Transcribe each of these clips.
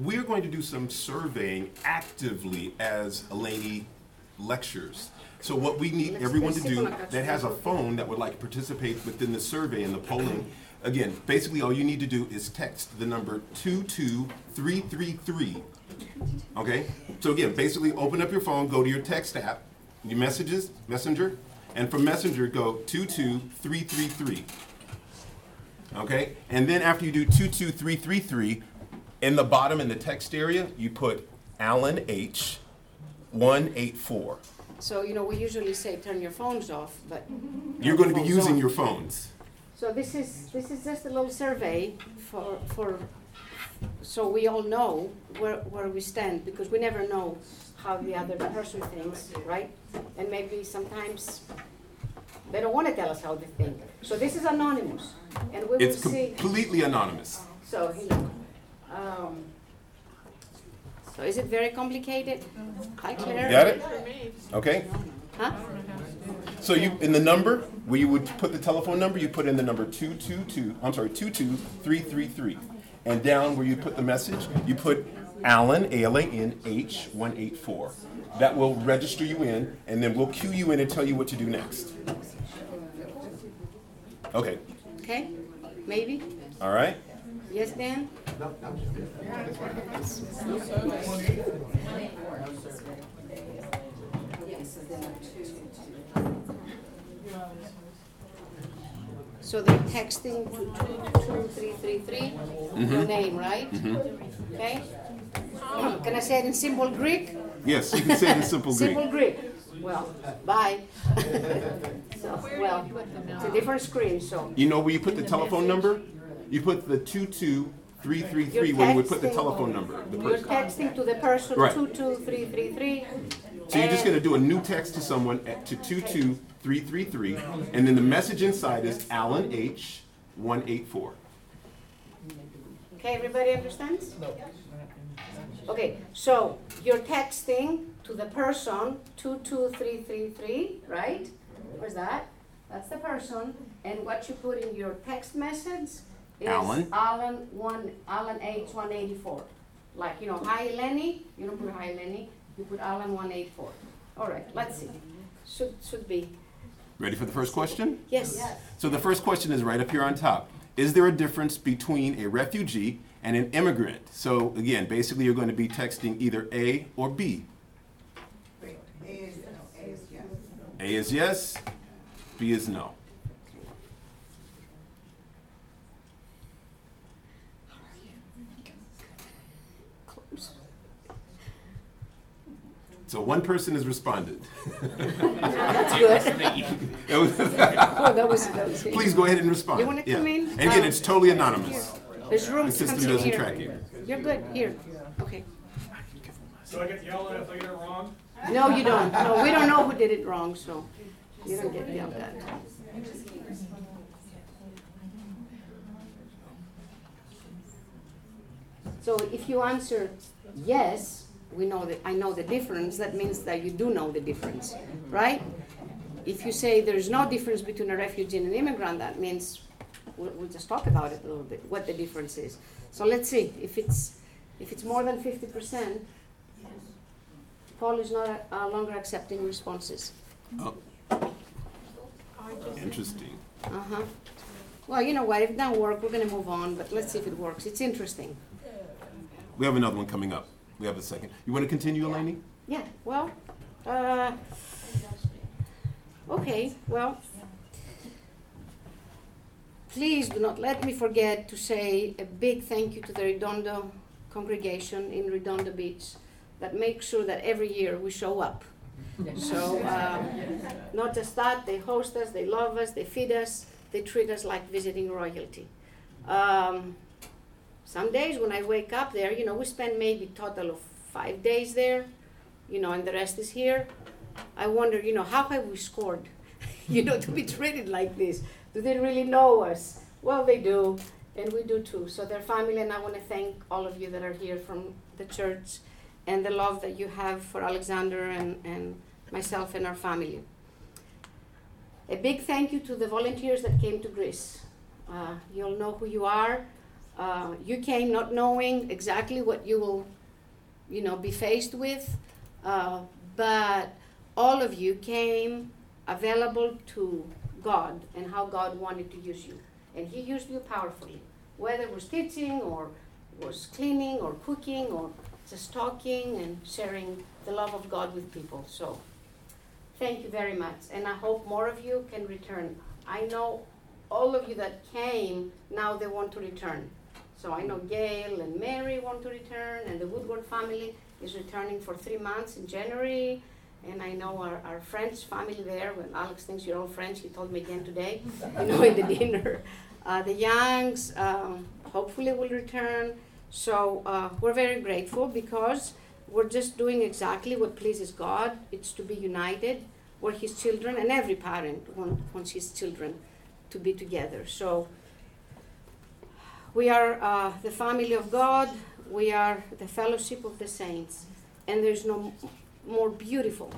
we're going to do some surveying actively as Eleni lectures. So what we need everyone to do if I got that has a phone that would like to participate within the survey and the polling, again, basically all you need to do is text the number 22333. Okay? So again, basically open up your phone, go to your text app, your messages, messenger, and from messenger go 22333. Okay? And then after you do 22333, in the bottom in the text area, you put Alan H 184. So, you know, we usually say turn your phones off, but. You're going to be using your phones. So this is, this is just a little survey for, for, so we all know where, where we stand, because we never know how the other person thinks, right? And maybe sometimes they don't wanna tell us how they think. So this is anonymous, and we will It's see, completely anonymous. so, you know, um, so is it very complicated? Hi Claire. Got it? Okay? Huh? So you, in the number, where you would put the telephone number, you put in the number 222, I'm sorry, 22333. And down where you put the message, you put Alan, A-L-A-N-H 184. That will register you in, and then we'll cue you in and tell you what to do next. Okay, Okay, maybe? all right? Yes, Dan? So they're texting to two, two, three, three, three, mm-hmm. your name, right? Mm-hmm. Okay? Can I say it in simple Greek? Yes, you can say it in simple Greek. Simple Greek. Well, bye. So, well, it's a different screen, so. You know where you put the telephone number? You put the 22333 You're where you would put the telephone number, the You're person. texting to the person Right. two, two, three, three, three. So you're just gonna do a new text to someone at, to 22333, and then the message inside is Alan H. 184. Okay, everybody understands? Okay, so you're texting to the person two two three three three, right? Where's that? That's the person, and what you put in your text message is Alan. Alan one Alan H one eighty four. Like you know, hi Lenny. You don't put hi Lenny. You put Alan one eight four. All right, let's see. Should should be Ready for the first question? yes. So the first question is right up here on top. Is there a difference between a refugee and an immigrant? So again, basically you're going to be texting either A or B. A is yes, B is no. So one person has responded. That's good. It was- oh, that was that was. Please go ahead and respond. You wanna come Yeah. in? And again, it's totally uh, anonymous. There's room The to come system doesn't here. track you. You're good. Here. Okay. Do I get yelled at if I get it wrong? No, you don't. No, we don't know who did it wrong, so you don't get yelled at. So if you answer yes, we know that I know the difference, that means that you do know the difference, right? If you say there's no difference between a refugee and an immigrant, that means we'll, we'll just talk about it a little bit, what the difference is. So let's see, if it's, if it's more than fifty percent, Paul is not uh, longer accepting responses. Oh. Interesting. Uh-huh. Well, you know what, if it doesn't work, we're gonna move on, but let's see if it works. It's interesting. We have another one coming up. We have a second. You want to continue, Eleni? Yeah, well, uh, okay, well, please do not let me forget to say a big thank you to the Redondo congregation in Redondo Beach that makes sure that every year we show up. So, uh, not just that, they host us, they love us, they feed us, they treat us like visiting royalty. Um, some days when I wake up there, you know, we spend maybe total of five days there, you know, and the rest is here. I wonder, you know, how have we scored, you know, to be treated like this? Do they really know us? Well, they do, and we do too. So their family, and I want to thank all of you that are here from the church and the love that you have for Alexander and, and myself and our family. A big thank you to the volunteers that came to Greece. Uh, you'll know who you are. Uh, you came not knowing exactly what you will, you know, be faced with, uh, but all of you came available to God and how God wanted to use you. And He used you powerfully, whether it was teaching or was cleaning or cooking or just talking and sharing the love of God with people. So, thank you very much. And I hope more of you can return. I know all of you that came, now they want to return. So I know Gail and Mary want to return, and the Woodward family is returning for three months in January. And I know our, our French family there, when Alex thinks you're all French, he told me again today, you know, in the dinner. Uh, the Youngs um, hopefully will return. So uh, we're very grateful because we're just doing exactly what pleases God. It's to be united. We're His children, and every parent want, wants his children to be together. So we are uh, the family of God, we are the fellowship of the saints, and there's no more beautiful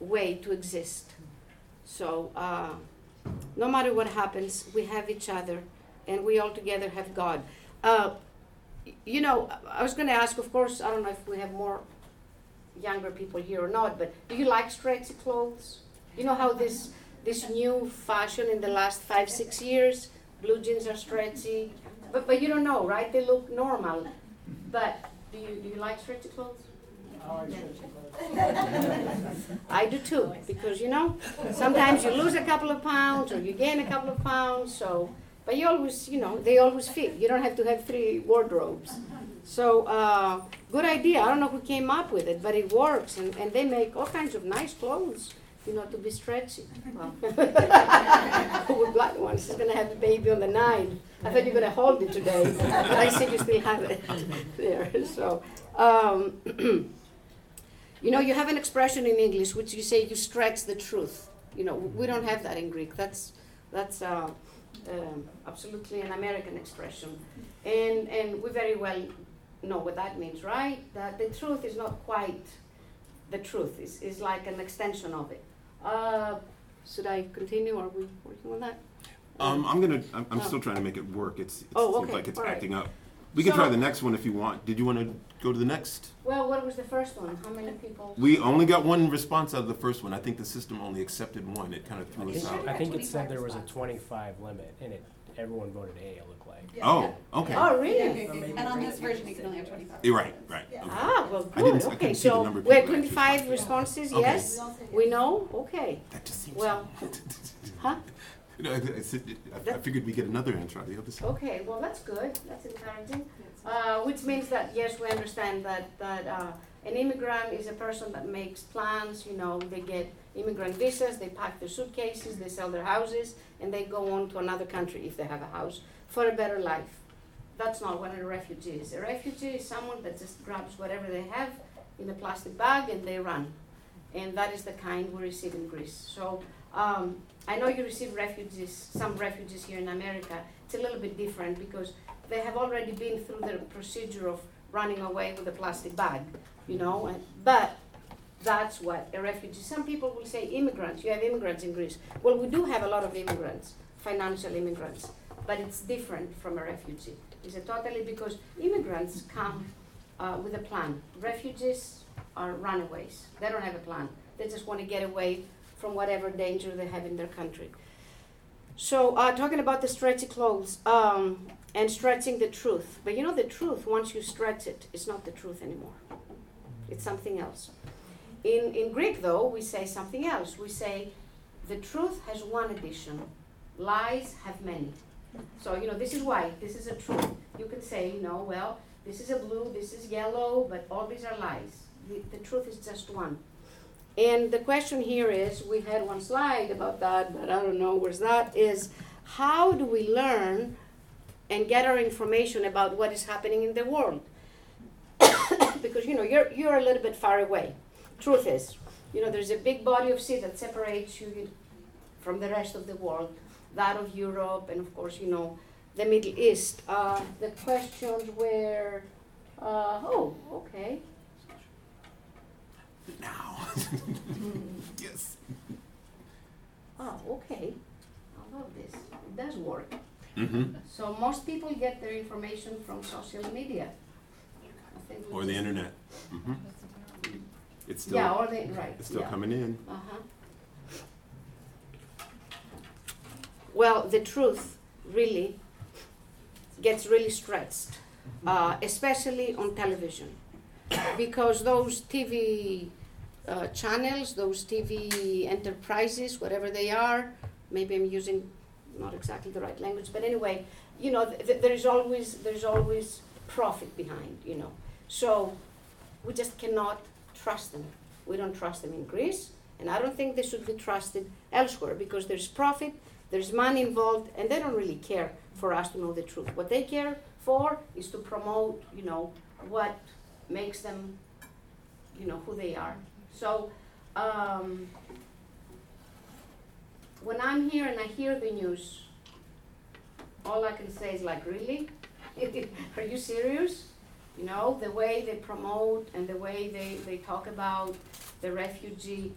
way to exist. So, uh, no matter what happens, we have each other, and we all together have God. Uh, you know, I was going to ask, of course, I don't know if we have more younger people here or not, but do you like stretchy clothes? You know how this this new fashion in the last five six years, blue jeans are stretchy, but but you don't know, right? They look normal, but do you do you like stretchy clothes? I do too, because you know, sometimes you lose a couple of pounds or you gain a couple of pounds, so, but you always, you know, they always fit. You don't have to have three wardrobes. So, uh, good idea. I don't know who came up with it, but it works, and, and they make all kinds of nice clothes, you know, to be stretchy. Well, with black ones, she's gonna have a baby on the nine. I thought you were gonna hold it today, but I see you still have it there. So, um, you know, you have an expression in English which you say you stretch the truth. You know, we don't have that in Greek. That's that's uh, um, absolutely an American expression, and and we very well know what that means, right? That the truth is not quite the truth. It's, it's like an extension of it. Uh, should I continue? Are we working on that? Um, I'm gonna. I'm, I'm Oh. still trying to make it work. It's, it Oh, seems okay, like it's all right. acting up. We can So- try the next one if you want. Did you want to go to the next? Well, what was the first one? How many people? We only got one response out of the first one. I think the system only accepted one. It kind of threw us out. I think it said there was a twenty-five limit, and it, everyone voted A, it looked like. Oh, okay. Oh, really? And on this version, you can only have twenty-five. You're right. Right. Yeah. Okay. Ah, well, I didn't- good. I Okay, couldn't see the so number of we have people actually twenty-five responses. Okay. Yes, we know. Okay. That just seems. Well, huh? You know, I, I, said- I- I figured we get another and try the other side. Okay, well, that's good, that's encouraging. Uh, which means that, yes, we understand that, that, uh, an immigrant is a person that makes plans, you know, they get immigrant visas, they pack their suitcases, they sell their houses, and they go on to another country if they have a house, for a better life. That's not what a refugee is. A refugee is someone that just grabs whatever they have in a plastic bag and they run. And that is the kind we receive in Greece. So, um, I know you receive refugees, some refugees here in America. It's a little bit different because they have already been through the procedure of running away with a plastic bag, you know. And, but that's what a refugee. Some people will say immigrants. You have immigrants in Greece. Well, we do have a lot of immigrants, financial immigrants, but it's different from a refugee. It's a totally because immigrants come uh, with a plan. Refugees are runaways. They don't have a plan. They just want to get away from whatever danger they have in their country. So, uh, talking about the stretchy clothes um, and stretching the truth. But you know, the truth, once you stretch it, it's not the truth anymore, it's something else. In, in Greek, though, we say something else. We say the truth has one addition, lies have many. So, you know, this is white, this is a truth. You can say, you know, well, this is a blue, this is yellow, but all these are lies. The, the truth is just one. And the question here is we had one slide about that, but I don't know where's that is how do we learn and get our information about what is happening in the world? because you know you're you're a little bit far away. Truth is, you know, there's a big body of sea that separates you from the rest of the world, that of Europe, and of course, you know, the Middle East. Uh, the questions were, uh, oh, okay. Now. yes. Oh, okay. I love this. It does work. Mm-hmm. So most people get their information from social media. Or the internet. Mm-hmm. It's still, Yeah, or the, right. it's still yeah. coming in. Uh-huh. Well, the truth really gets really stretched, uh, especially on television, because those TV uh, channels, those TV enterprises, whatever they are, maybe I'm using not exactly the right language, but anyway, you know, th- th- there is always there is always profit behind, you know. So we just cannot trust them. We don't trust them in Greece, and I don't think they should be trusted elsewhere because there's profit, there's money involved, and they don't really care for us to know the truth. What they care for is to promote, you know, what makes them, you know, who they are. So, um, when I'm here and I hear the news, all I can say is like, really? Are you serious? You know, the way they promote and the way they, they talk about the refugee,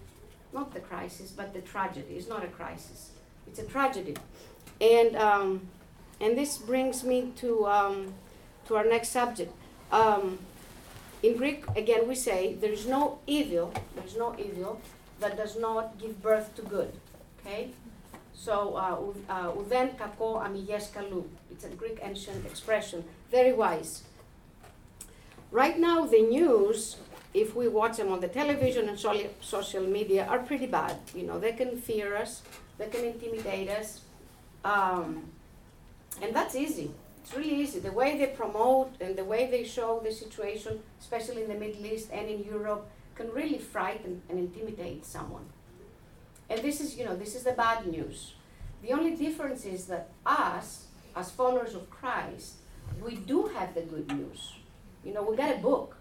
not the crisis, but the tragedy. It's not a crisis, it's a tragedy. And, um, and this brings me to, um, to our next subject. Um, in Greek, again, we say there is no evil, there is no evil that does not give birth to good. Okay? So, uh, uden uh, kako. It's a Greek ancient expression. Very wise. Right now, the news, if we watch them on the television and social media, are pretty bad. You know, they can fear us, they can intimidate us, um, and that's easy. It's really easy. The way they promote and the way they show the situation, especially in the Middle East and in Europe, can really frighten and intimidate someone. And this is, you know, this is the bad news. The only difference is that us, as followers of Christ, we do have the good news. You know, we got a book,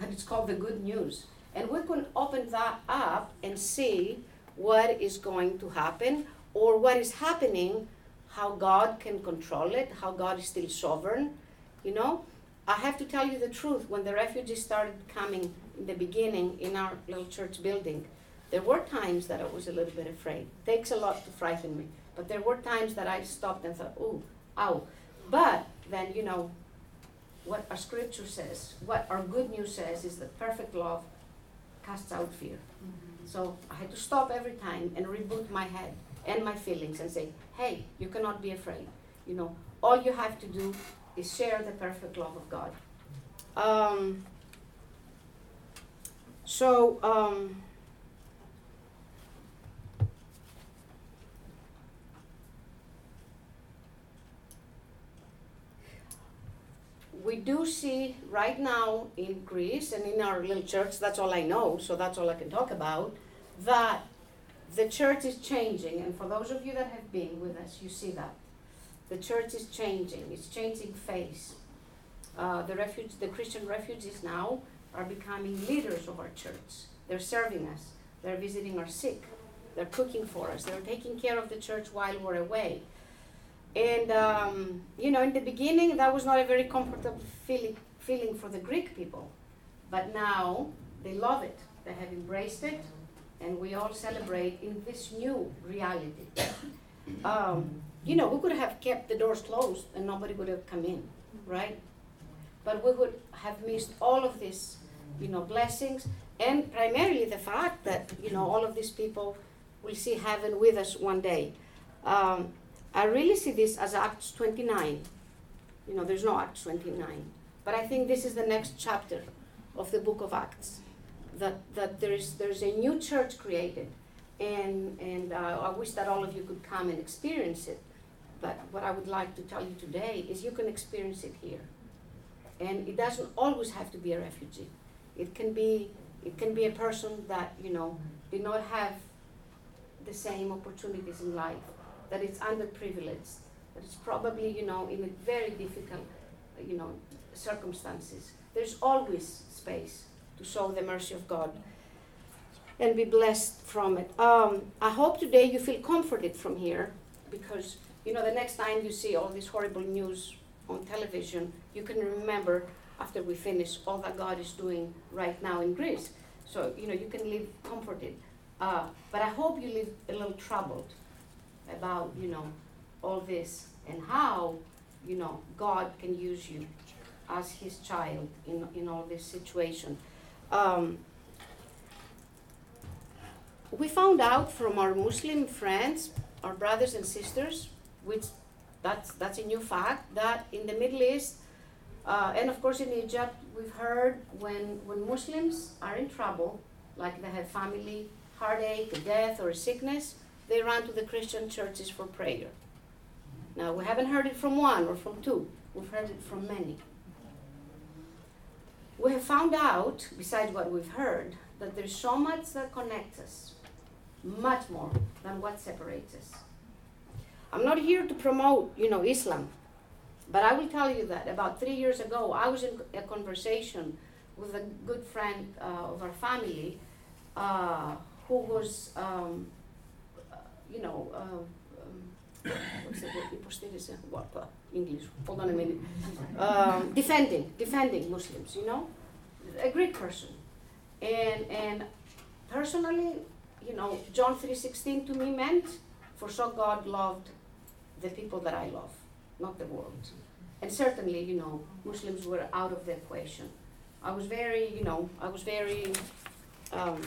and it's called the Good News. And we can open that up and see what is going to happen or what is happening, how God can control it, how God is still sovereign. You know, I have to tell you the truth. When the refugees started coming in the beginning in our little church building, there were times that I was a little bit afraid. It Takes a lot to frighten me, but there were times that I stopped and thought, "Ooh, ow!" But then, you know, what our scripture says, what our good news says, is that perfect love casts out fear. So I had to stop every time and reboot my head and my feelings and say, "Hey, you cannot be afraid. You know, all you have to do is share the perfect love of God." Um, so. Um, we do see right now in Greece and in our little church, that's all I know, so that's all I can talk about, that the church is changing. And for those of you that have been with us, you see that. The church is changing, it's changing face. Uh, the, refuge, the Christian refugees now are becoming leaders of our church. They're serving us, they're visiting our sick, they're cooking for us, they're taking care of the church while we're away. And um, you know, in the beginning, that was not a very comfortable feeling feeling for the Greek people, but now they love it. They have embraced it, and we all celebrate in this new reality. Um, you know, we could have kept the doors closed and nobody would have come in, right? But we would have missed all of these, you know, blessings, and primarily the fact that you know all of these people will see heaven with us one day. Um, I really see this as Acts 29. You know, there's no Acts 29. But I think this is the next chapter of the book of Acts. That, that there's, there's a new church created. And, and uh, I wish that all of you could come and experience it. But what I would like to tell you today is you can experience it here. And it doesn't always have to be a refugee. It can be, it can be a person that, you know, did not have the same opportunities in life that it's underprivileged, that it's probably, you know, in a very difficult, you know, circumstances. There's always space to show the mercy of God and be blessed from it. Um, I hope today you feel comforted from here because, you know, the next time you see all this horrible news on television, you can remember after we finish all that God is doing right now in Greece. So, you know, you can live comforted. Uh, but I hope you live a little troubled about, you know, all this and how, you know, God can use you as His child in, in all this situation. Um, we found out from our Muslim friends, our brothers and sisters, which that's, that's a new fact, that in the Middle East, uh, and of course in Egypt, we've heard when, when Muslims are in trouble, like they have family heartache, death, or sickness, they run to the Christian churches for prayer. Now, we haven't heard it from one or from two, we've heard it from many. We have found out, besides what we've heard, that there's so much that connects us, much more than what separates us. I'm not here to promote, you know, Islam, but I will tell you that about three years ago, I was in a conversation with a good friend uh, of our family uh, who was, um, you know, um, um what's it, hypostasis, what, uh, English, hold on a minute, um, defending, defending Muslims, you know, a great person. And, and personally, you know, John 3.16 to me meant, for so God loved the people that I love, not the world. And certainly, you know, Muslims were out of the equation. I was very, you know, I was very um,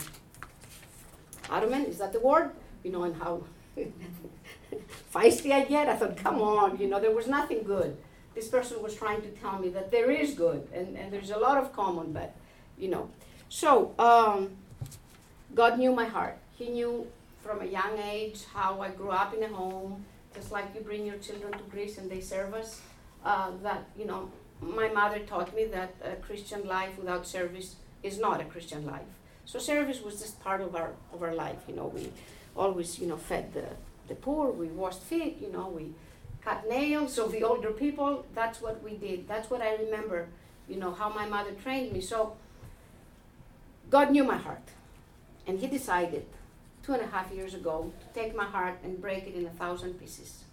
adamant, is that the word? You know, and how feisty I get. I thought, come on, you know, there was nothing good. This person was trying to tell me that there is good and, and there's a lot of common, but, you know. So, um, God knew my heart. He knew from a young age how I grew up in a home, just like you bring your children to Greece and they serve us. Uh, that, you know, my mother taught me that a Christian life without service is not a Christian life. So service was just part of our of our life. You know, we always you know fed the the poor, we washed feet. You know, we cut nails of the older people. That's what we did. That's what I remember. You know how my mother trained me. So God knew my heart, and He decided two and a half years ago to take my heart and break it in a thousand pieces,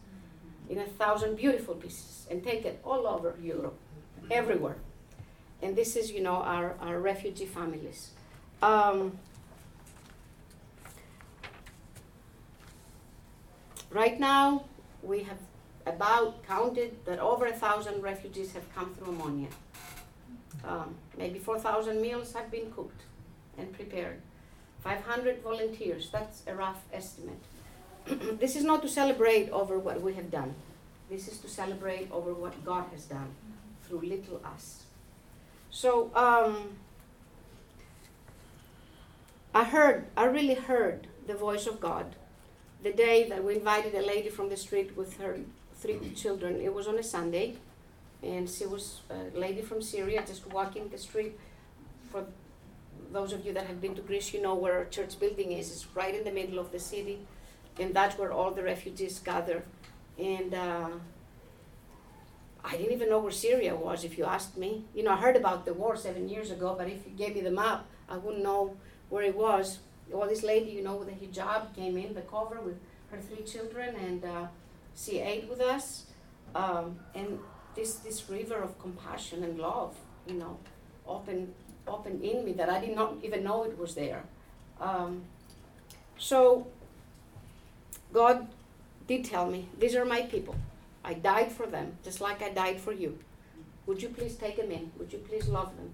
in a thousand beautiful pieces, and take it all over Europe, everywhere. And this is, you know, our, our refugee families. Um, right now, we have about counted that over a thousand refugees have come through Omonia. Um, maybe 4,000 meals have been cooked and prepared. 500 volunteers, that's a rough estimate. this is not to celebrate over what we have done. This is to celebrate over what God has done through little us. So, um, I heard, I really heard the voice of God the day that we invited a lady from the street with her three children. It was on a Sunday, and she was a lady from Syria just walking the street. For those of you that have been to Greece, you know where our church building is. It's right in the middle of the city, and that's where all the refugees gather. And uh, I didn't even know where Syria was, if you asked me. You know, I heard about the war seven years ago, but if you gave me the map, I wouldn't know where it was. Well, this lady, you know, with a hijab came in the cover with her three children, and uh, she ate with us. Um, and this this river of compassion and love, you know, opened opened in me that I did not even know it was there. Um, so God did tell me, these are my people. I died for them, just like I died for you. Would you please take them in? Would you please love them?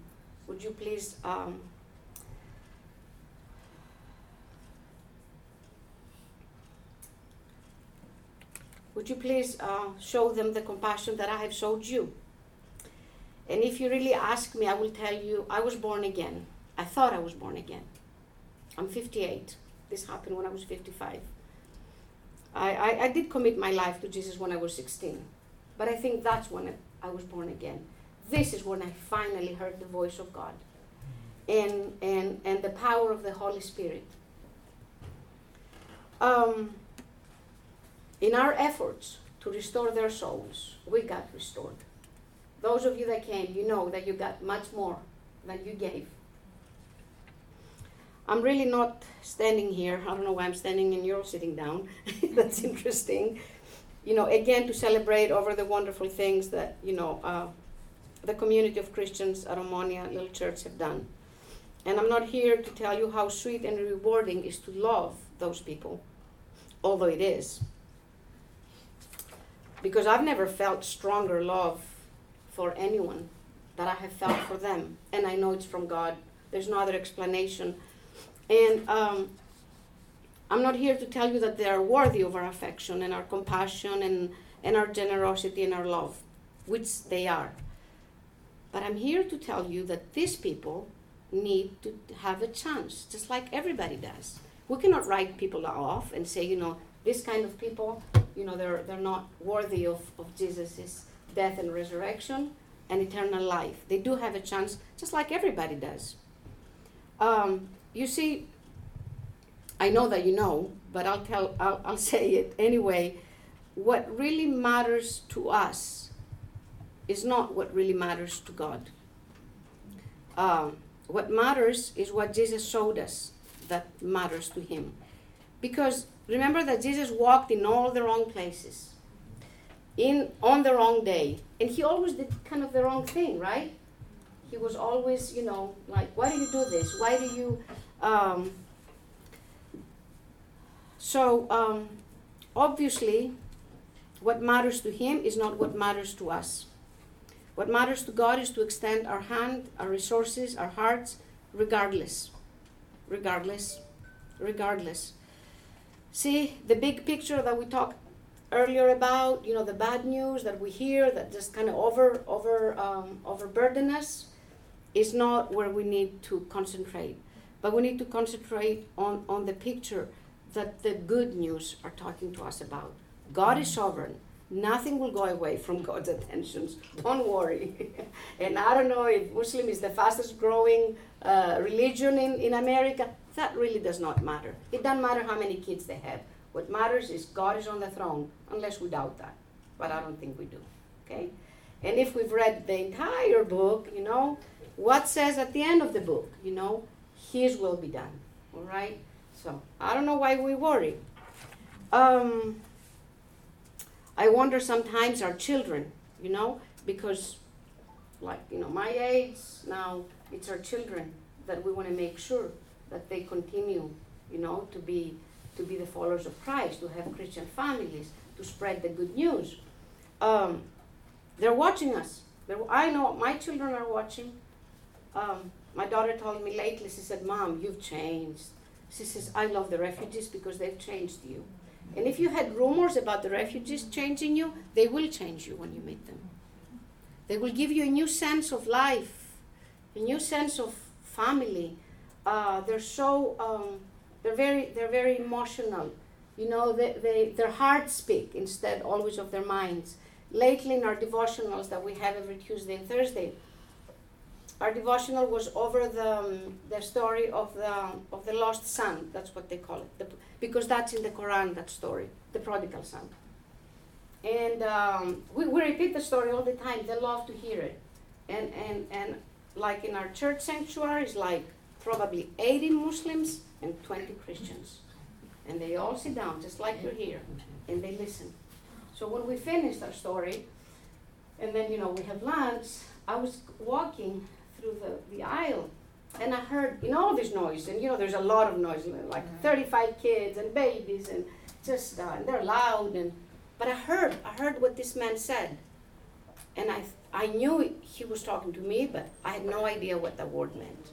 Would you please um, Would you please uh, show them the compassion that I have showed you? And if you really ask me, I will tell you I was born again. I thought I was born again. I'm 58. This happened when I was 55. I, I, I did commit my life to Jesus when I was 16, but I think that's when I was born again. This is when I finally heard the voice of God and, and, and the power of the Holy Spirit. Um, in our efforts to restore their souls, we got restored. Those of you that came, you know that you got much more than you gave. I'm really not standing here. I don't know why I'm standing and you're sitting down. That's interesting. You know, again, to celebrate over the wonderful things that, you know, uh, the community of Christians at Omonia Little Church have done. And I'm not here to tell you how sweet and rewarding is to love those people, although it is. Because I've never felt stronger love for anyone that I have felt for them, and I know it's from God. There's no other explanation. And um, I'm not here to tell you that they are worthy of our affection and our compassion and, and our generosity and our love, which they are. But I'm here to tell you that these people need to have a chance, just like everybody does. We cannot write people off and say, you know, this kind of people, you know, they're, they're not worthy of, of Jesus' death and resurrection and eternal life. They do have a chance, just like everybody does. Um, you see, I know that you know, but I'll tell, I'll, I'll say it anyway. What really matters to us is not what really matters to God. Um, what matters is what Jesus showed us that matters to Him. Because remember that Jesus walked in all the wrong places, in on the wrong day, and He always did kind of the wrong thing, right? He was always, you know, like, why do you do this? Why do you? Um, so um, obviously, what matters to Him is not what matters to us. What matters to God is to extend our hand, our resources, our hearts, regardless. Regardless. Regardless. See, the big picture that we talked earlier about, you know, the bad news that we hear that just kind of over, over, um, overburden us, is not where we need to concentrate. But we need to concentrate on, on the picture that the good news are talking to us about. God is sovereign. Nothing will go away from God's attentions. Don't worry. and I don't know if Muslim is the fastest growing uh, religion in, in America. That really does not matter. It doesn't matter how many kids they have. What matters is God is on the throne, unless we doubt that. But I don't think we do. Okay? And if we've read the entire book, you know, what says at the end of the book? You know, His will be done. All right? So I don't know why we worry. Um, I wonder sometimes our children, you know, because like, you know, my age now, it's our children that we want to make sure that they continue, you know, to be to be the followers of Christ, to have Christian families, to spread the good news. Um, they're watching us. They're, I know my children are watching. Um, my daughter told me lately, she said, Mom, you've changed. She says, I love the refugees because they've changed you. And if you had rumors about the refugees changing you, they will change you when you meet them. They will give you a new sense of life, a new sense of family. Uh, they're so um, they're very they're very emotional. You know, they, they their hearts speak instead always of their minds. Lately, in our devotionals that we have every Tuesday and Thursday, our devotional was over the, um, the story of the, of the lost son. That's what they call it. The, because that's in the Quran, that story, the prodigal son. And um, we, we repeat the story all the time. They love to hear it. And, and, and like in our church sanctuary, sanctuaries, like probably 80 Muslims and 20 Christians. And they all sit down, just like you're here, and they listen. So when we finished our story, and then, you know, we have lunch, I was walking through the, the aisle and I heard in all this noise, and you know, there's a lot of noise, like 35 kids and babies, and just uh, and they're loud. And but I heard, I heard what this man said, and I, I knew he was talking to me, but I had no idea what that word meant.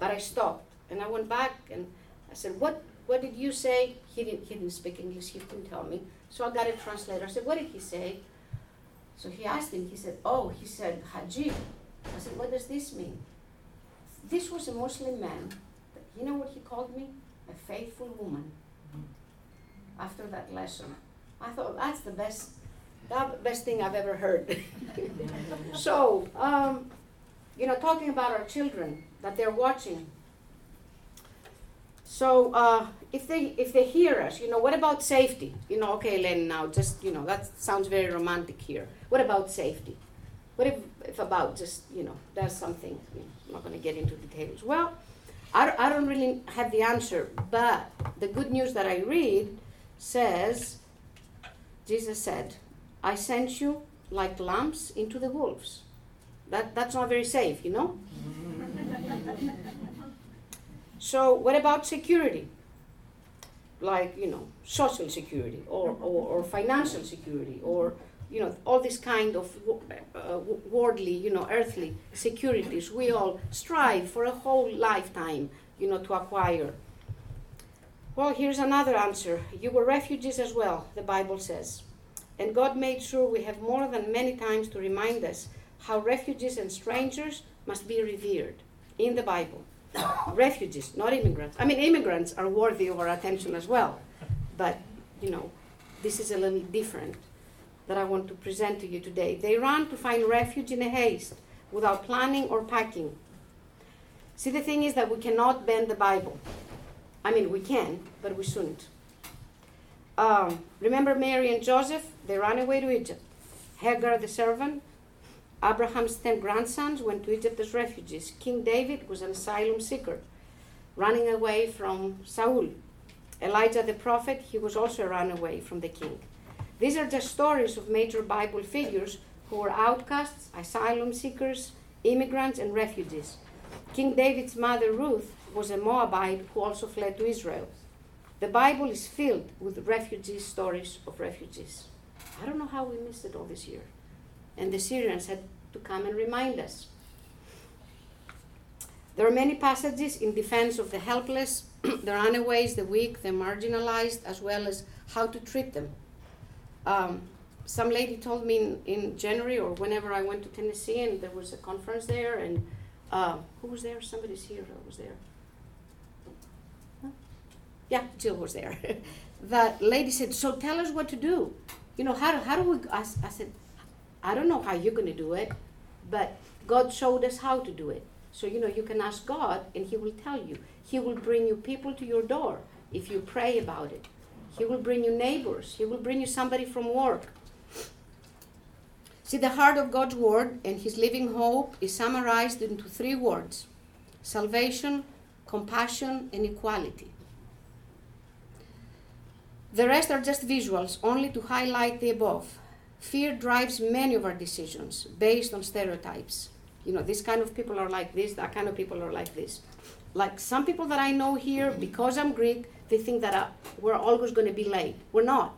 But I stopped and I went back and I said, "What, what did you say?" He didn't, he didn't speak English. He couldn't tell me. So I got a translator. I said, "What did he say?" So he asked him. He said, "Oh, he said Haji." I said, "What does this mean?" This was a Muslim man. You know what he called me? A faithful woman. After that lesson, I thought that's the best, the best thing I've ever heard. so, um, you know, talking about our children that they're watching. So, uh, if they if they hear us, you know, what about safety? You know, okay, Len, now just you know that sounds very romantic here. What about safety? What if, if about just you know there's something? You know, I'm not going to get into details. Well, I, I don't really have the answer, but the good news that I read says, Jesus said, I sent you like lambs into the wolves. That, that's not very safe, you know? So, what about security? Like, you know, social security or, or, or financial security or, you know, all this kind of uh, worldly, you know, earthly securities. We all strive for a whole lifetime, you know, to acquire. Well, here's another answer. You were refugees as well, the Bible says. And God made sure we have more than many times to remind us how refugees and strangers must be revered in the Bible. refugees, not immigrants. I mean, immigrants are worthy of our attention as well. But, you know, this is a little different that I want to present to you today. They ran to find refuge in a haste without planning or packing. See, the thing is that we cannot bend the Bible. I mean, we can, but we shouldn't. Um, remember Mary and Joseph? They ran away to Egypt. Hagar, the servant, Abraham's ten grandsons went to Egypt as refugees. King David was an asylum seeker, running away from Saul. Elijah the prophet, he was also a runaway from the king. These are just stories of major Bible figures who were outcasts, asylum seekers, immigrants, and refugees. King David's mother Ruth was a Moabite who also fled to Israel. The Bible is filled with refugee stories of refugees. I don't know how we missed it all this year. And the Syrians had to come and remind us. There are many passages in defense of the helpless, the runaways, the weak, the marginalized, as well as how to treat them. Um, some lady told me in, in January or whenever I went to Tennessee, and there was a conference there, and uh, who was there? Somebody's here who was there. Huh? Yeah, Jill was there. that lady said, "So tell us what to do. You know, how do, how do we?" I, I said, "I don't know how you're going to do it, but God showed us how to do it. So you know, you can ask God, and He will tell you. He will bring you people to your door if you pray about it." He will bring you neighbors. He will bring you somebody from work. See, the heart of God's word and his living hope is summarized into three words salvation, compassion, and equality. The rest are just visuals, only to highlight the above. Fear drives many of our decisions based on stereotypes. You know, this kind of people are like this, that kind of people are like this. Like some people that I know here, because I'm Greek, they think that uh, we're always going to be late. We're not.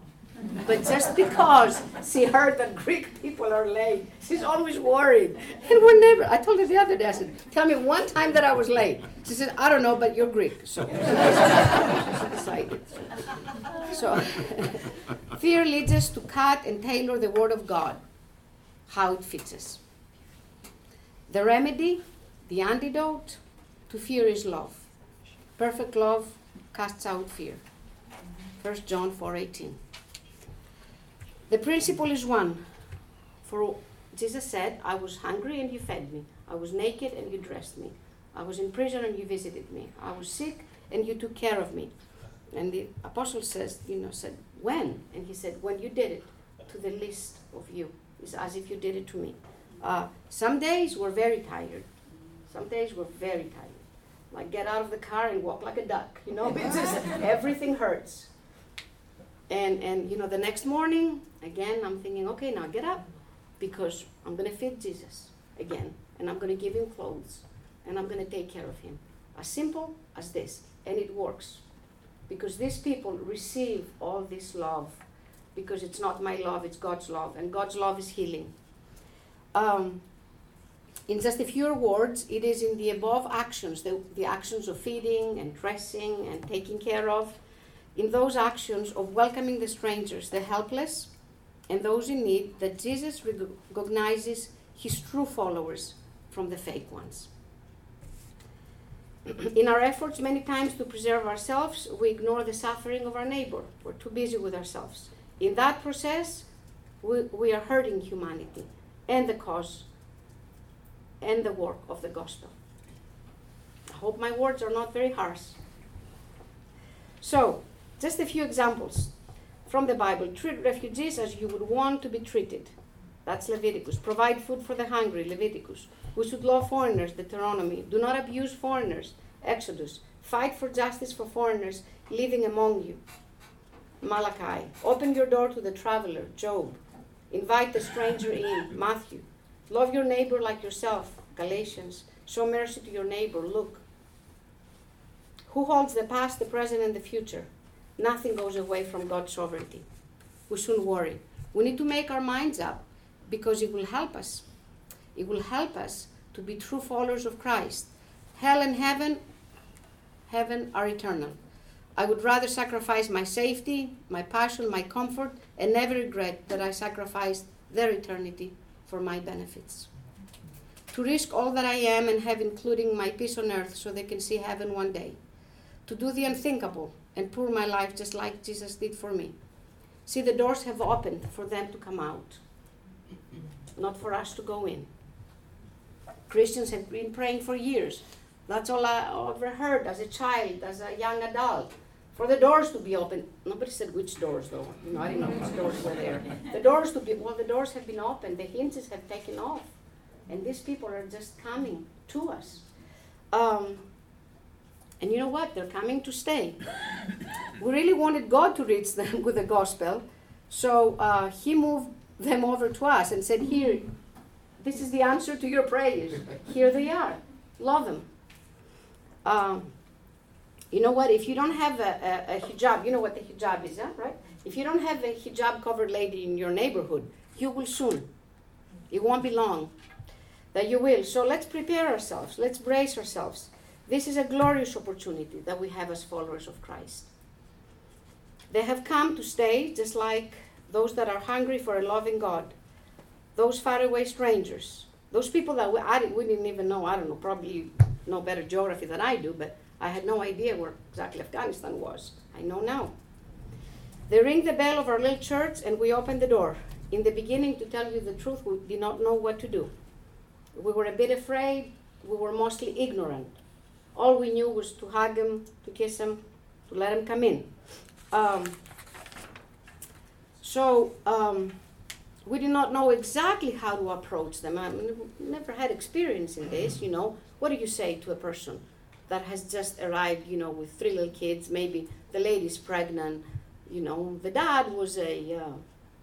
But just because she heard that Greek people are late, she's always worried. And we're never, I told her the other day, I said, tell me one time that I was late. She said, I don't know, but you're Greek. So she decided. So fear leads us to cut and tailor the Word of God, how it fits us. The remedy, the antidote to fear is love. Perfect love casts out fear. 1 John 4:18. The principle is one. For Jesus said, I was hungry and you fed me. I was naked and you dressed me. I was in prison and you visited me. I was sick and you took care of me. And the apostle says, you know, said, when? And he said, when you did it to the least of you. It's as if you did it to me. Uh, some days we're very tired. Some days we're very tired like get out of the car and walk like a duck you know just, everything hurts and and you know the next morning again i'm thinking okay now get up because i'm going to feed jesus again and i'm going to give him clothes and i'm going to take care of him. As simple as this and it works. Because these people receive all this love because it's not my love it's god's love and god's love is healing. Um, in just a few words, it is in the above actions, the, the actions of feeding and dressing and taking care of, in those actions of welcoming the strangers, the helpless, and those in need, that Jesus recognizes his true followers from the fake ones. in our efforts, many times to preserve ourselves, we ignore the suffering of our neighbor. We're too busy with ourselves. In that process, we, we are hurting humanity and the cause and the work of the gospel. I hope my words are not very harsh. So, just a few examples from the Bible. Treat refugees as you would want to be treated. That's Leviticus. Provide food for the hungry, Leviticus. We should love foreigners, Deuteronomy. Do not abuse foreigners, Exodus. Fight for justice for foreigners living among you, Malachi. Open your door to the traveler, Job. Invite the stranger in, Matthew. Love your neighbor like yourself, Galatians. Show mercy to your neighbor, Luke. Who holds the past, the present, and the future? Nothing goes away from God's sovereignty. We shouldn't worry. We need to make our minds up because it will help us. It will help us to be true followers of Christ. Hell and heaven, heaven are eternal. I would rather sacrifice my safety, my passion, my comfort, and never regret that I sacrificed their eternity for my benefits. To risk all that I am and have, including my peace on earth, so they can see heaven one day. To do the unthinkable and pour my life just like Jesus did for me. See, the doors have opened for them to come out, not for us to go in. Christians have been praying for years. That's all I ever heard as a child, as a young adult. For the doors to be open. Nobody said which doors, though. You know, I didn't know which doors were there. The doors to be well, the doors have been opened. The hinges have taken off, and these people are just coming to us. Um, and you know what? They're coming to stay. we really wanted God to reach them with the gospel, so uh, He moved them over to us and said, "Here, this is the answer to your prayers. Here they are. Love them." Um, you know what? If you don't have a, a, a, hijab, you know what the hijab is, huh? right? If you don't have a hijab covered lady in your neighborhood, you will soon. It won't be long that you will. So let's prepare ourselves. Let's brace ourselves. This is a glorious opportunity that we have as followers of Christ. They have come to stay just like those that are hungry for a loving God, those faraway strangers, those people that we, I, we didn't even know, I don't know, probably know better geography than I do, but I had no idea where exactly Afghanistan was. I know now. They ring the bell of our little church and we open the door. In the beginning, to tell you the truth, we did not know what to do. We were a bit afraid, we were mostly ignorant. All we knew was to hug him, to kiss him, to let him come in. Um, so um, we did not know exactly how to approach them. I mean, never had experience in this, you know. What do you say to a person that has just arrived, you know, with three little kids? Maybe the lady's pregnant. You know, the dad was a uh,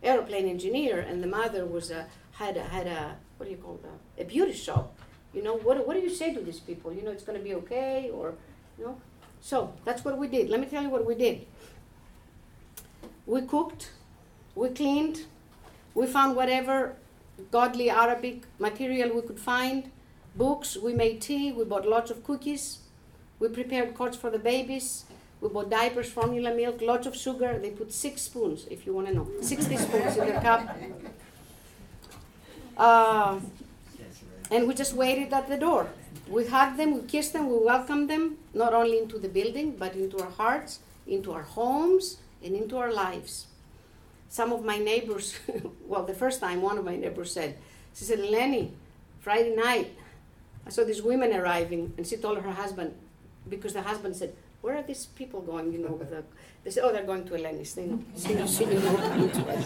airplane engineer, and the mother was a had a had a what do you call that? A beauty shop. You know, what what do you say to these people? You know, it's going to be okay, or you know. So that's what we did. Let me tell you what we did. We cooked, we cleaned, we found whatever godly Arabic material we could find, books, we made tea, we bought lots of cookies, we prepared cots for the babies, we bought diapers, formula milk, lots of sugar. They put six spoons, if you want to know, 60 spoons in the cup. Uh, and we just waited at the door. We hugged them, we kissed them, we welcomed them, not only into the building, but into our hearts, into our homes, and into our lives. Some of my neighbors, well, the first time one of my neighbors said, she said, Lenny, Friday night, I saw these women arriving, and she told her husband, because the husband said, where are these people going, you know, the, they said, oh, they're going to Eleni's. They know, see, you know,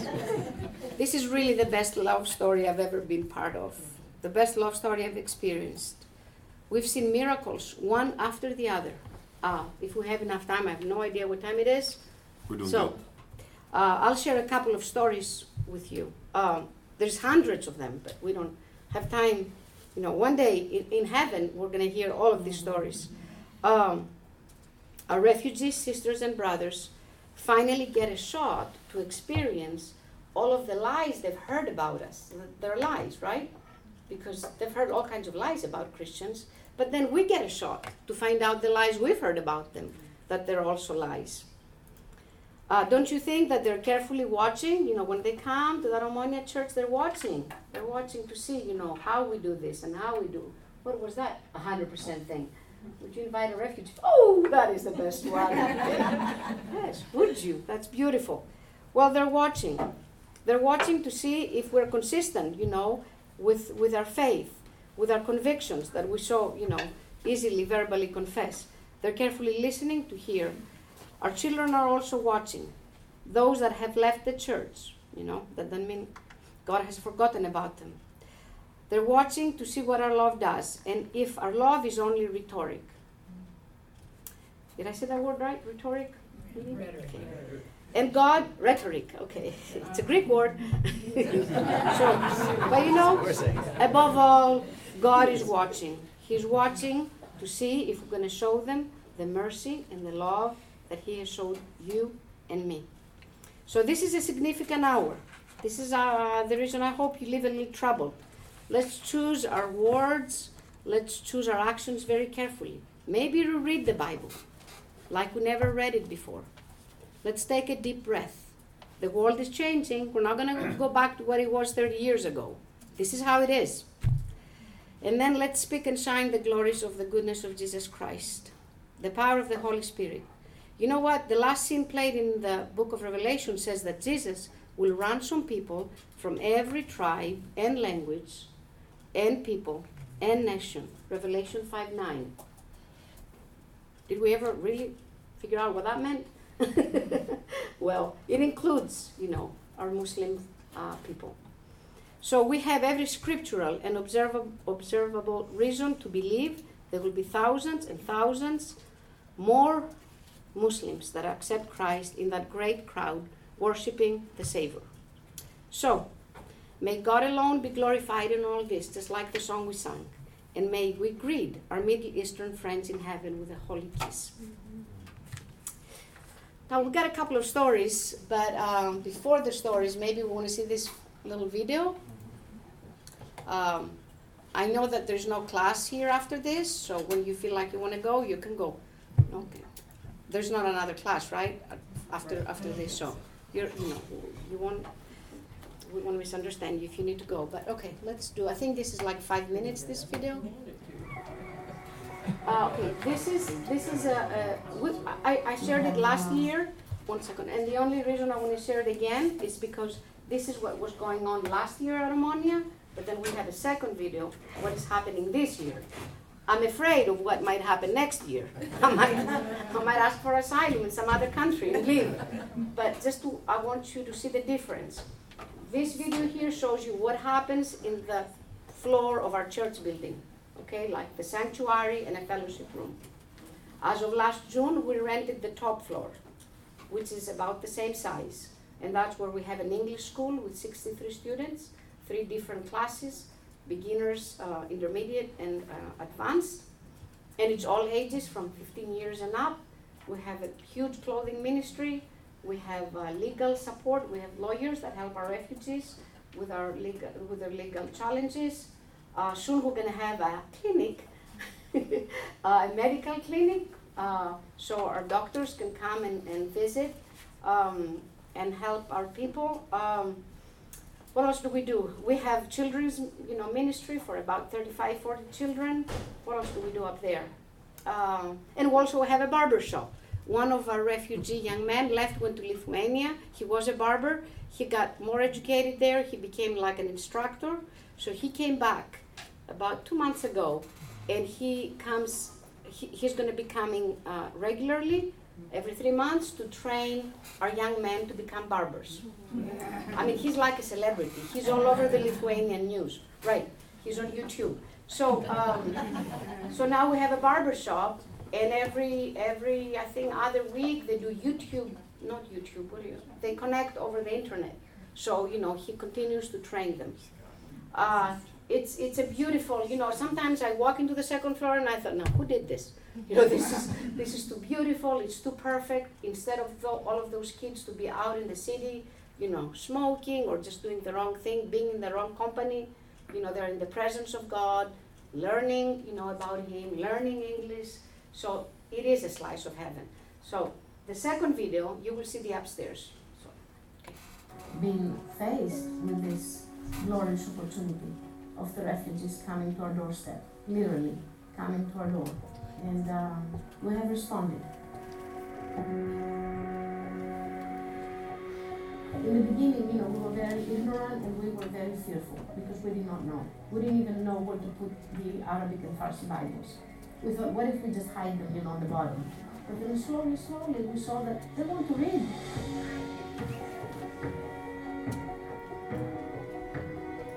This is really the best love story I've ever been part of, the best love story I've experienced. We've seen miracles, one after the other. Uh, if we have enough time, I have no idea what time it is. We're doing So, uh, I'll share a couple of stories with you. Um, there's hundreds of them, but we don't have time. You know, one day in, in heaven, we're going to hear all of these stories. Um, our refugee sisters and brothers finally get a shot to experience all of the lies they've heard about us. They're lies, right? Because they've heard all kinds of lies about Christians. But then we get a shot to find out the lies we've heard about them, that they're also lies. Uh, don't you think that they're carefully watching? You know, when they come to the Omonia Church, they're watching. They're watching to see, you know, how we do this and how we do. What was that? A hundred percent thing. Would you invite a refugee? Oh, that is the best one. yes, would you? That's beautiful. Well, they're watching. They're watching to see if we're consistent, you know, with, with our faith, with our convictions that we so, you know, easily verbally confess. They're carefully listening to hear. Our children are also watching. Those that have left the church, you know, that doesn't mean God has forgotten about them. They're watching to see what our love does and if our love is only rhetoric. Did I say that word right? Rhetoric? Rhetoric. Okay. And God, rhetoric, okay. It's a Greek word. so, but you know, above all, God is watching. He's watching to see if we're going to show them the mercy and the love that He has showed you and me. So, this is a significant hour. This is uh, the reason I hope you live a little troubled. Let's choose our words. Let's choose our actions very carefully. Maybe reread the Bible like we never read it before. Let's take a deep breath. The world is changing. We're not going to go back to what it was 30 years ago. This is how it is. And then let's speak and shine the glories of the goodness of Jesus Christ, the power of the Holy Spirit. You know what? The last scene played in the book of Revelation says that Jesus will ransom people from every tribe and language and people and nation. Revelation 5 9. Did we ever really figure out what that meant? well, it includes, you know, our Muslim uh, people. So we have every scriptural and observable, observable reason to believe there will be thousands and thousands more Muslims that accept Christ in that great crowd worshiping the Savior. So, may God alone be glorified in all this, just like the song we sang. And may we greet our Middle Eastern friends in heaven with a holy kiss. Now, we've got a couple of stories, but um, before the stories, maybe we want to see this little video. Um, I know that there's no class here after this, so when you feel like you want to go, you can go. Okay. There's not another class, right? After after this, so you're you know you want we want to misunderstand you if you need to go. But okay, let's do. I think this is like five minutes. This video. Uh, okay, this is this is a, a I, I shared it last year. One second, and the only reason I want to share it again is because this is what was going on last year at Omonia, but then we have a second video, what is happening this year. I'm afraid of what might happen next year. I might, I might ask for asylum in some other country and leave. But just to, I want you to see the difference. This video here shows you what happens in the floor of our church building, okay, like the sanctuary and a fellowship room. As of last June, we rented the top floor, which is about the same size. And that's where we have an English school with 63 students, three different classes, beginners, uh, intermediate, and uh, advanced. And it's all ages from 15 years and up. We have a huge clothing ministry. We have uh, legal support. We have lawyers that help our refugees with our legal with their legal challenges. Uh, soon we're going to have a clinic, a medical clinic, uh, so our doctors can come and, and visit um, and help our people. Um, what else do we do? We have children's, you know, ministry for about 35, 40 children. What else do we do up there? Um, and we also have a barber shop. One of our refugee young men left, went to Lithuania. He was a barber. He got more educated there. He became like an instructor. So he came back about two months ago, and he comes. He, he's going to be coming uh, regularly every three months to train our young men to become barbers. I mean, he's like a celebrity. He's all over the Lithuanian news. Right. He's on YouTube. So, um, so now we have a barber shop, and every every I think other week they do YouTube, not YouTube. What you? They connect over the internet. So you know he continues to train them. Uh, it's it's a beautiful. You know, sometimes I walk into the second floor and I thought, now who did this? You know, this is this is too beautiful. It's too perfect. Instead of all of those kids to be out in the city, you know, smoking or just doing the wrong thing, being in the wrong company. You know, they're in the presence of God, learning, you know, about Him, learning English. So it is a slice of heaven. So the second video, you will see the upstairs. So, Being faced with this glorious opportunity of the refugees coming to our doorstep, literally coming to our door, and um, we have responded. In the beginning, you know, we were very ignorant and we were very fearful because we did not know. We didn't even know where to put the Arabic and Farsi Bibles. We thought, what if we just hide them, you know, on the bottom? But then slowly, slowly, we saw that they want to read.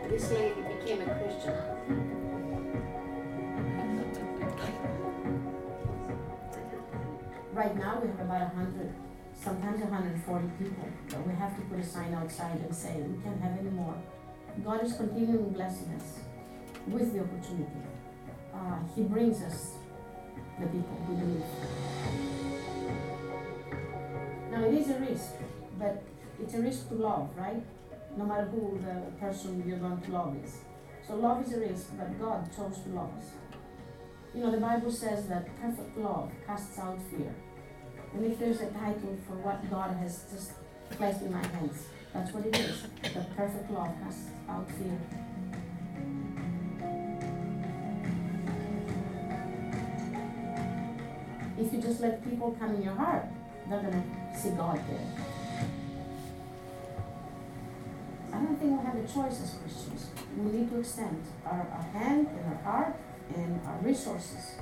This lady. Right now, we have about 100, sometimes 140 people, but we have to put a sign outside and say, we can't have any more. God is continuing blessing us with the opportunity. Uh, he brings us the people who believe. Now, it is a risk, but it's a risk to love, right? no matter who the person you're going to love is. So love is a risk, but God chose to love us. You know, the Bible says that perfect love casts out fear. And if there's a title for what God has just placed in my hands, that's what it is. The perfect love casts out fear. If you just let people come in your heart, they're gonna see God there. I don't think we have a choice as Christians. We need to extend our, our hand and our heart and our resources.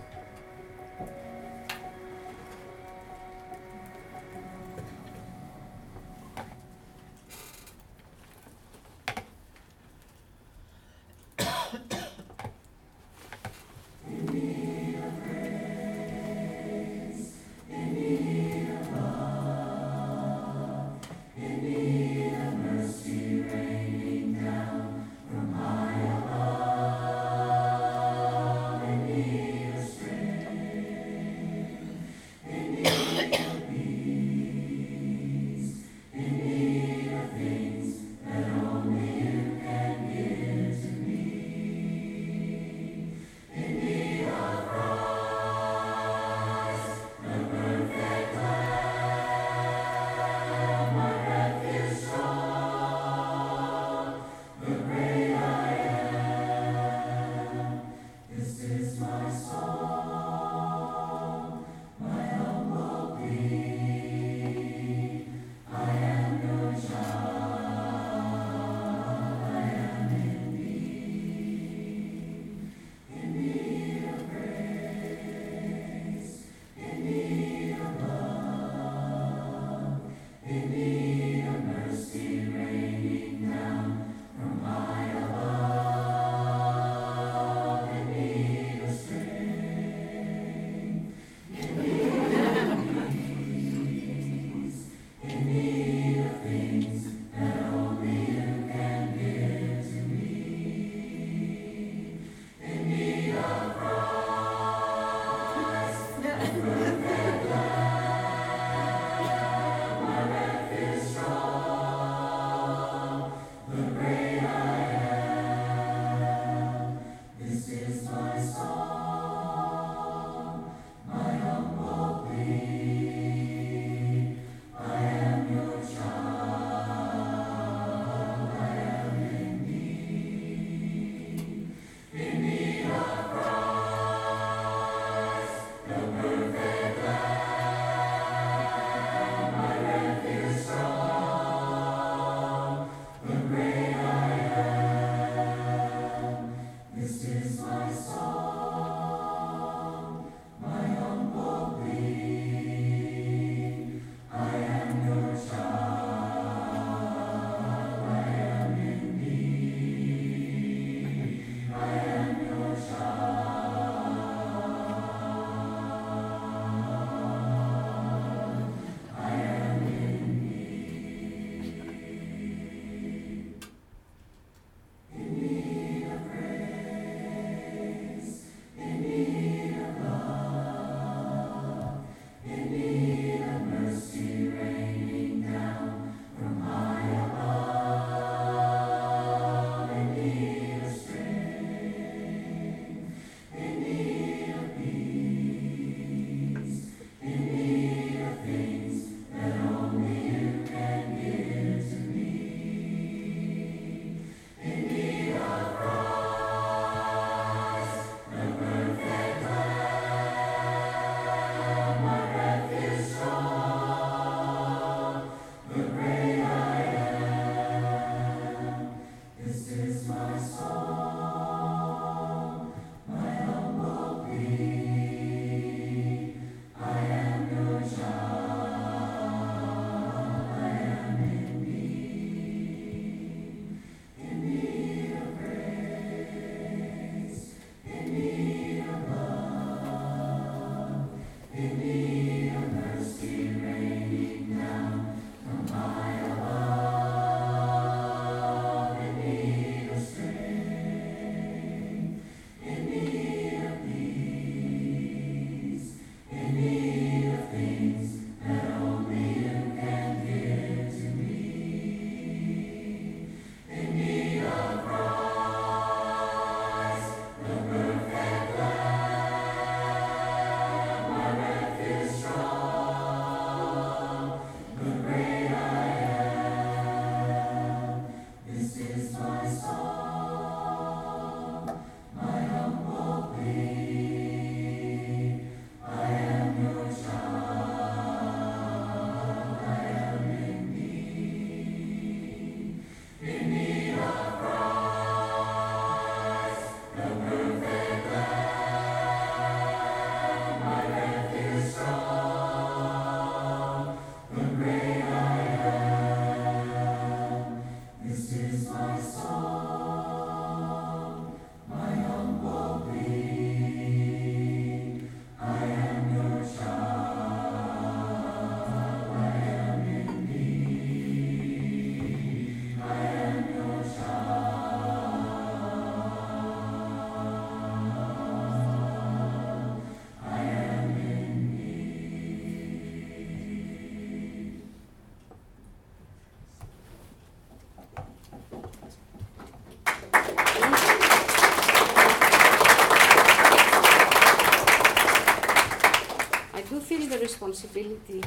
Responsibility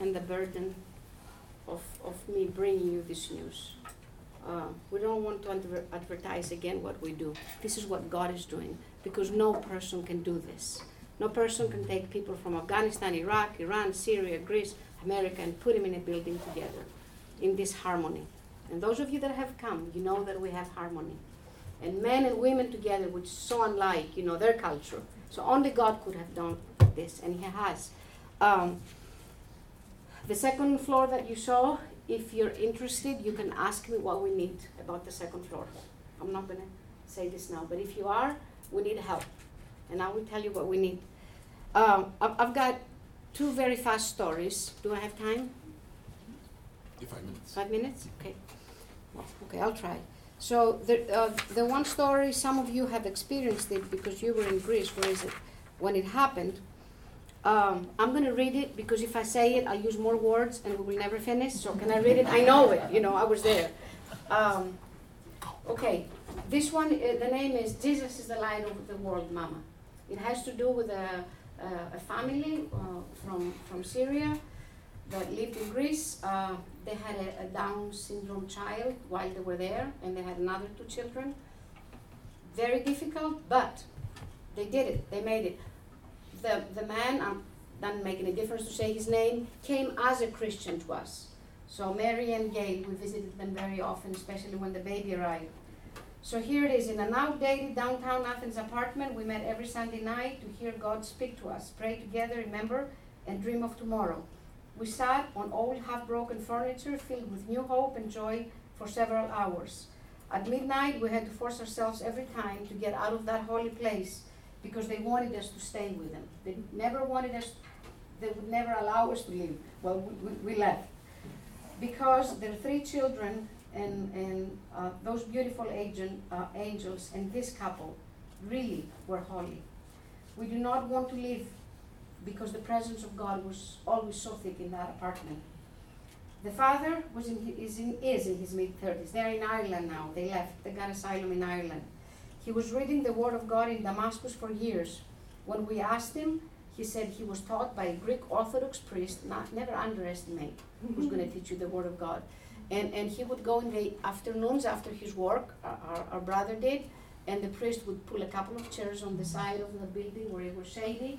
and the burden of, of me bringing you this news. Uh, we don't want to adver- advertise again what we do. This is what God is doing because no person can do this. No person can take people from Afghanistan, Iraq, Iran, Syria, Greece, America, and put them in a building together in this harmony. And those of you that have come, you know that we have harmony. And men and women together, which is so unlike, you know, their culture. So only God could have done this, and He has. Um, the second floor that you saw, if you're interested, you can ask me what we need about the second floor. I'm not going to say this now, but if you are, we need help. And I will tell you what we need. Um, I've, I've got two very fast stories. Do I have time? five minutes. Five minutes? Okay. Well, okay, I'll try. So the, uh, the one story, some of you have experienced it because you were in Greece. Where is it? When it happened, um, I'm going to read it because if I say it, I'll use more words and we will never finish. So can I read it? I know it. You know, I was there. Um, okay, this one, uh, the name is Jesus is the light of the world, Mama. It has to do with a, a, a family uh, from, from Syria that lived in Greece. Uh, they had a, a Down syndrome child while they were there, and they had another two children. Very difficult, but they did it. They made it. The, the man, um, doesn't make any difference to say his name, came as a Christian to us. So Mary and Gail, we visited them very often, especially when the baby arrived. So here it is in an outdated downtown Athens apartment. We met every Sunday night to hear God speak to us, pray together, remember, and dream of tomorrow. We sat on old, half broken furniture filled with new hope and joy for several hours. At midnight, we had to force ourselves every time to get out of that holy place because they wanted us to stay with them. They never wanted us, they would never allow us to leave. Well, we, we, left. Because their three children and, and uh, those beautiful agent, uh, angels and this couple really were holy. We do not want to leave because the presence of God was always so thick in that apartment. The father was in, is, in, is in his mid 30s. They're in Ireland now. They left. They got asylum in Ireland. He was reading the Word of God in Damascus for years. When we asked him, he said he was taught by a Greek Orthodox priest, not, never underestimate who's going to teach you the Word of God. And, and he would go in the afternoons after his work, our, our, brother did, and the priest would pull a couple of chairs on the side of the building where it was shady.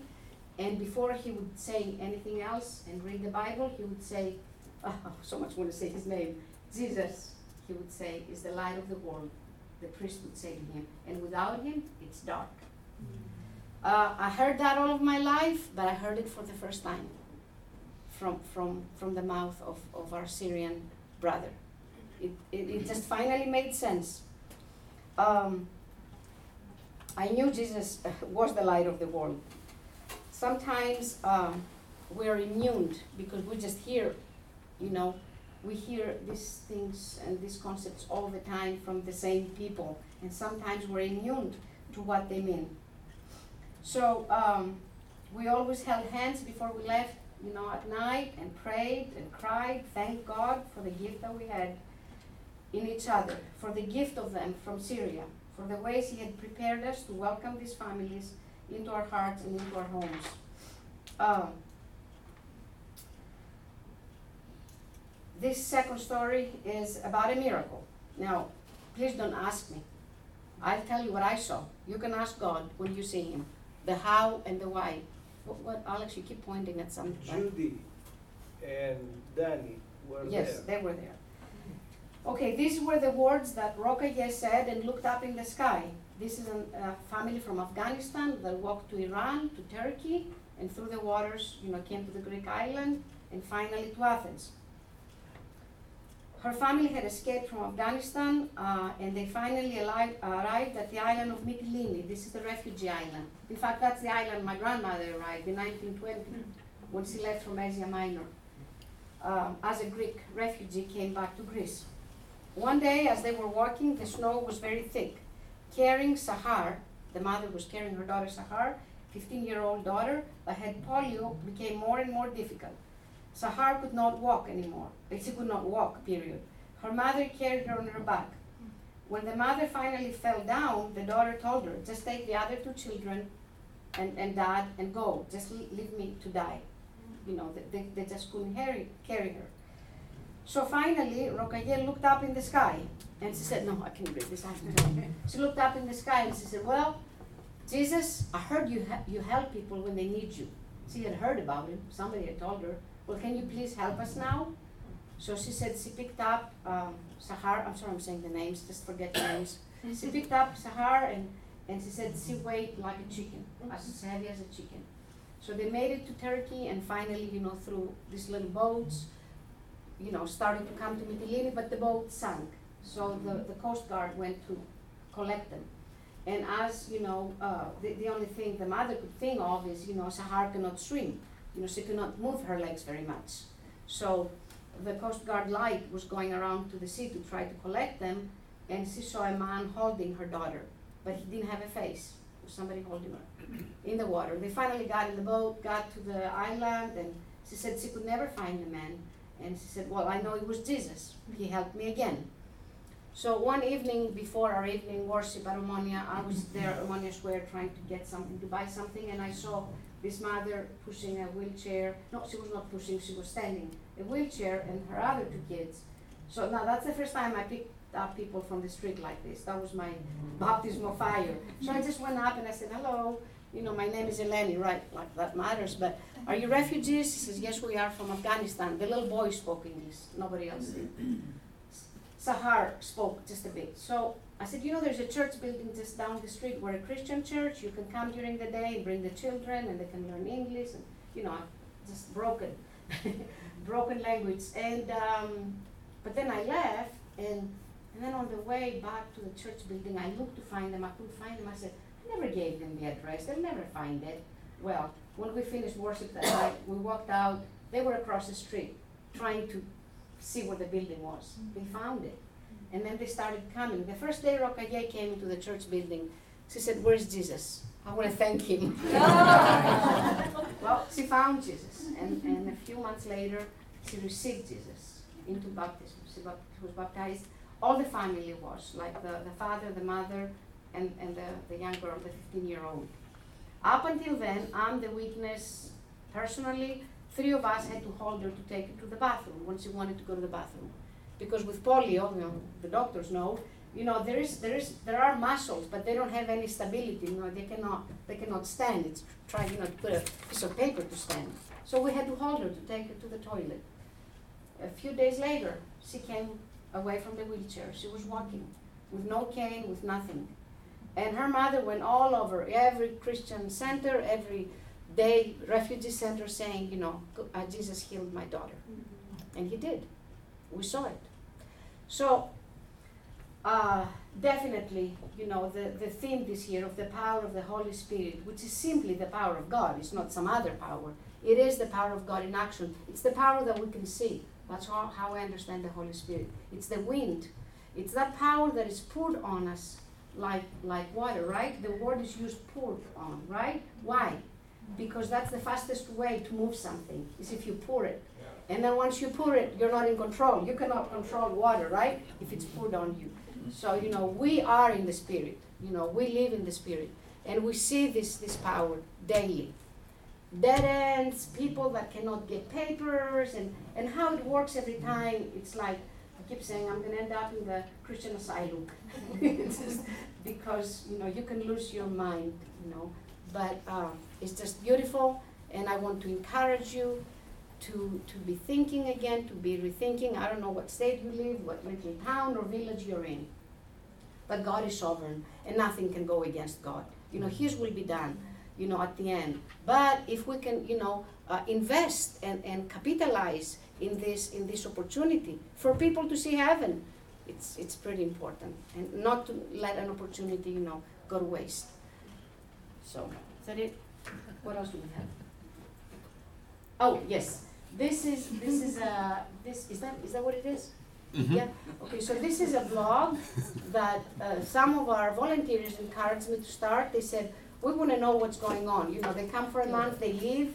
And before he would say anything else and read the Bible, he would say, oh, so much want to say his name, Jesus, he would say, is the light of the world. The priest would say to him, and without him, it's dark. Uh, I heard that all of my life, but I heard it for the first time from, from, from the mouth of, of our Syrian brother. It, it, it just finally made sense. Um, I knew Jesus was the light of the world. Sometimes um, we're immune because we just hear, you know, we hear these things and these concepts all the time from the same people, and sometimes we're immune to what they mean. So um, we always held hands before we left, you know, at night and prayed and cried, thank God for the gift that we had in each other, for the gift of them from Syria, for the ways He had prepared us to welcome these families into our hearts and into our homes. Um, this second story is about a miracle. Now, please don't ask me. I'll tell you what I saw. You can ask God when you see Him the how and the why. What, what Alex, you keep pointing at something. Judy and Danny were Yes, there. Yes, they were there. Okay, these were the words that Rokaye said and looked up in the sky. This is a family from Afghanistan that walked to Iran, to Turkey, and through the waters, you know, came to the Greek island, and finally to Athens. Her family had escaped from Afghanistan, uh, and they finally ali- arrived at the island of Mytilene. This is the refugee island. In fact, that's the island my grandmother arrived in 1920 when she left from Asia Minor. Um, as a Greek refugee, came back to Greece. One day, as they were walking, the snow was very thick. Carrying Sahar, the mother was carrying her daughter Sahar, 15 year old daughter, that had polio, became more and more difficult. Sahar could not walk anymore. She could not walk, period. Her mother carried her on her back. When the mother finally fell down, the daughter told her, just take the other two children and, and dad and go, just leave me to die. You know, they, they, just couldn't carry, carry her. So finally, Rokayel looked up in the sky and she said, No, I can't read this. I to go." she looked up in the sky and she said, Well, Jesus, I heard you, ha- you help people when they need you. She had heard about him. Somebody had told her, Well, can you please help us now? So she said she picked up um, Sahar. I'm sorry, I'm saying the names, just forget the names. She picked up Sahar and, and she said she weighed like a chicken, as heavy as a chicken. So they made it to Turkey and finally, you know, through these little boats, you know, started to come to Mytilene, but the boat sank. So the, the Coast Guard went to collect them. And as, you know, uh, the, the only thing the mother could think of is, you know, Sahar cannot swim. You know, she cannot move her legs very much. So the Coast Guard light was going around to the sea to try to collect them, and she saw a man holding her daughter, but he didn't have a face. Somebody holding her in the water. They finally got in the boat, got to the island, and she said she could never find the man. And she said, Well, I know it was Jesus. He helped me again. So one evening before our evening worship at Omonia, I was there at Omonia Square trying to get something, to buy something, and I saw this mother pushing a wheelchair. No, she was not pushing, she was standing a wheelchair and her other two kids. So now that's the first time I picked up people from the street like this. That was my baptism of fire. So I just went up and I said, Hello, you know, my name is Eleni, right? Like that matters, but are you refugees? Says, Yes, we are from Afghanistan. The little boy spoke English, nobody else did. Sahar spoke just a bit. So I said, You know, there's a church building just down the street. We're a Christian church. You can come during the day and bring the children and they can learn English. And, you know, just broken, broken language. And, um, but then I left and and then on the way back to the church building, I looked to find them. I couldn't find them. I said, I never gave them the address. They'll never find it. Well, when we finished worship that night, we walked out. They were across the street trying to see where the building was. They found it. And then they started coming. The first day Rokaye came into the church building, she said, Where's Jesus? I want to thank him. well, she found Jesus. And, and a few months later, she received Jesus into baptism. She was baptized all the family was, like the, the father, the mother, and, and the, the young girl, the 15 year old. Up until then, I'm the witness personally. Three of us had to hold her to take her to the bathroom when she wanted to go to the bathroom. Because with polio, you know, the doctors know, you know, there is there is there are muscles, but they don't have any stability. You know, they cannot they cannot stand. It's trying you know to put a piece of paper to stand. So we had to hold her to take her to the toilet. A few days later, she came away from the wheelchair. She was walking with no cane, with nothing. And her mother went all over every Christian center, every day refugee center saying, you know, uh, Jesus healed my daughter. And he did. We saw it. So, uh, definitely, you know, the, the theme this year of the power of the Holy Spirit, which is simply the power of God, it's not some other power. It is the power of God in action. It's the power that we can see. That's how, how I understand the Holy Spirit. It's the wind. It's that power that is poured on us like, like water, right? The word is used poured on, right? Why? Because that's the fastest way to move something, is if you pour it. And then once you pour it, you're not in control. You cannot control water, right? If it's poured on you. So, you know, we are in the Spirit. You know, we live in the Spirit. And we see this, this power daily dead ends, people that cannot get papers, and, and how it works every time. It's like, I keep saying, I'm going to end up in the Christian asylum. because, you know, you can lose your mind, you know. But uh, it's just beautiful, and I want to encourage you to, to be thinking again, to be rethinking. I don't know what state you live, what little town or village you're in. But God is sovereign, and nothing can go against God. You know, His will be done you know, at the end. But if we can, you know, uh, invest and, and capitalize in this in this opportunity for people to see heaven, it's it's pretty important, and not to let an opportunity, you know, go to waste. So, is that it? What else do we have? Oh yes, this is this is a this is that is that what it is? Yeah. Okay. So this is a blog that uh, some of our volunteers encouraged me to start. They said we want to know what's going on. You know, they come for a month, they leave,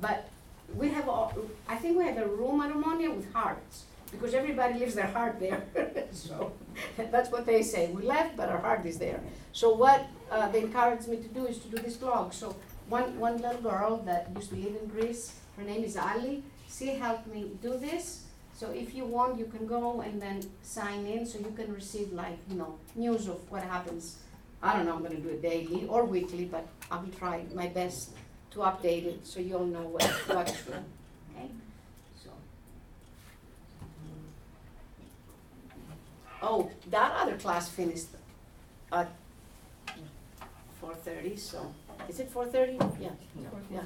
but we have, all, I think we have a room at Omonia with hearts because everybody leaves their heart there. so that's what they say. We left, but our heart is there. So what uh, they encouraged me to do is to do this blog. So one, one little girl that used to live in Greece, her name is Ali, she helped me do this. So if you want, you can go and then sign in, so you can receive like, you know, news of what happens. I don't know, I'm gonna do it daily or weekly, but I will try my best to update it, so you all know what, what's what, okay? So. Oh, that other class finished at four thirty, so, is it four thirty? Yeah, yeah.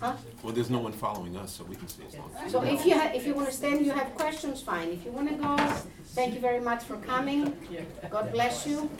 Huh? Well, there's no one following us, so we can stay as long as. So if you ha- if you wanna stand, you have questions, fine. If you wanna go, thank you very much for coming. God bless you.